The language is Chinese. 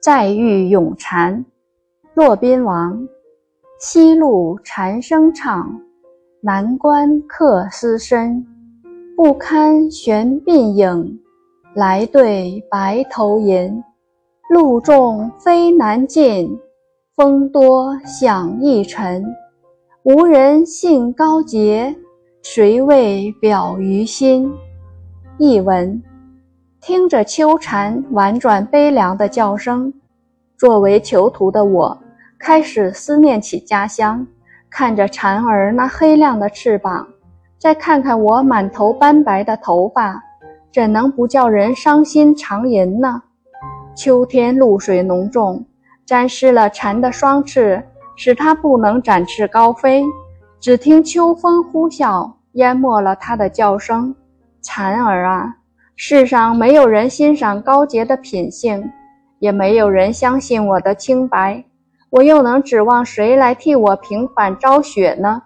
再遇咏蝉，骆宾王。西路蝉声唱，南关客思深。不堪悬鬓影，来对白头吟。路重飞难进，风多响易沉。无人信高洁，谁为表于心？译文：听着秋蝉婉转悲凉的叫声，作为囚徒的我。开始思念起家乡，看着蝉儿那黑亮的翅膀，再看看我满头斑白的头发，怎能不叫人伤心长吟呢？秋天露水浓重，沾湿了蝉的双翅，使它不能展翅高飞。只听秋风呼啸，淹没了它的叫声。蝉儿啊，世上没有人欣赏高洁的品性，也没有人相信我的清白。我又能指望谁来替我平反昭雪呢？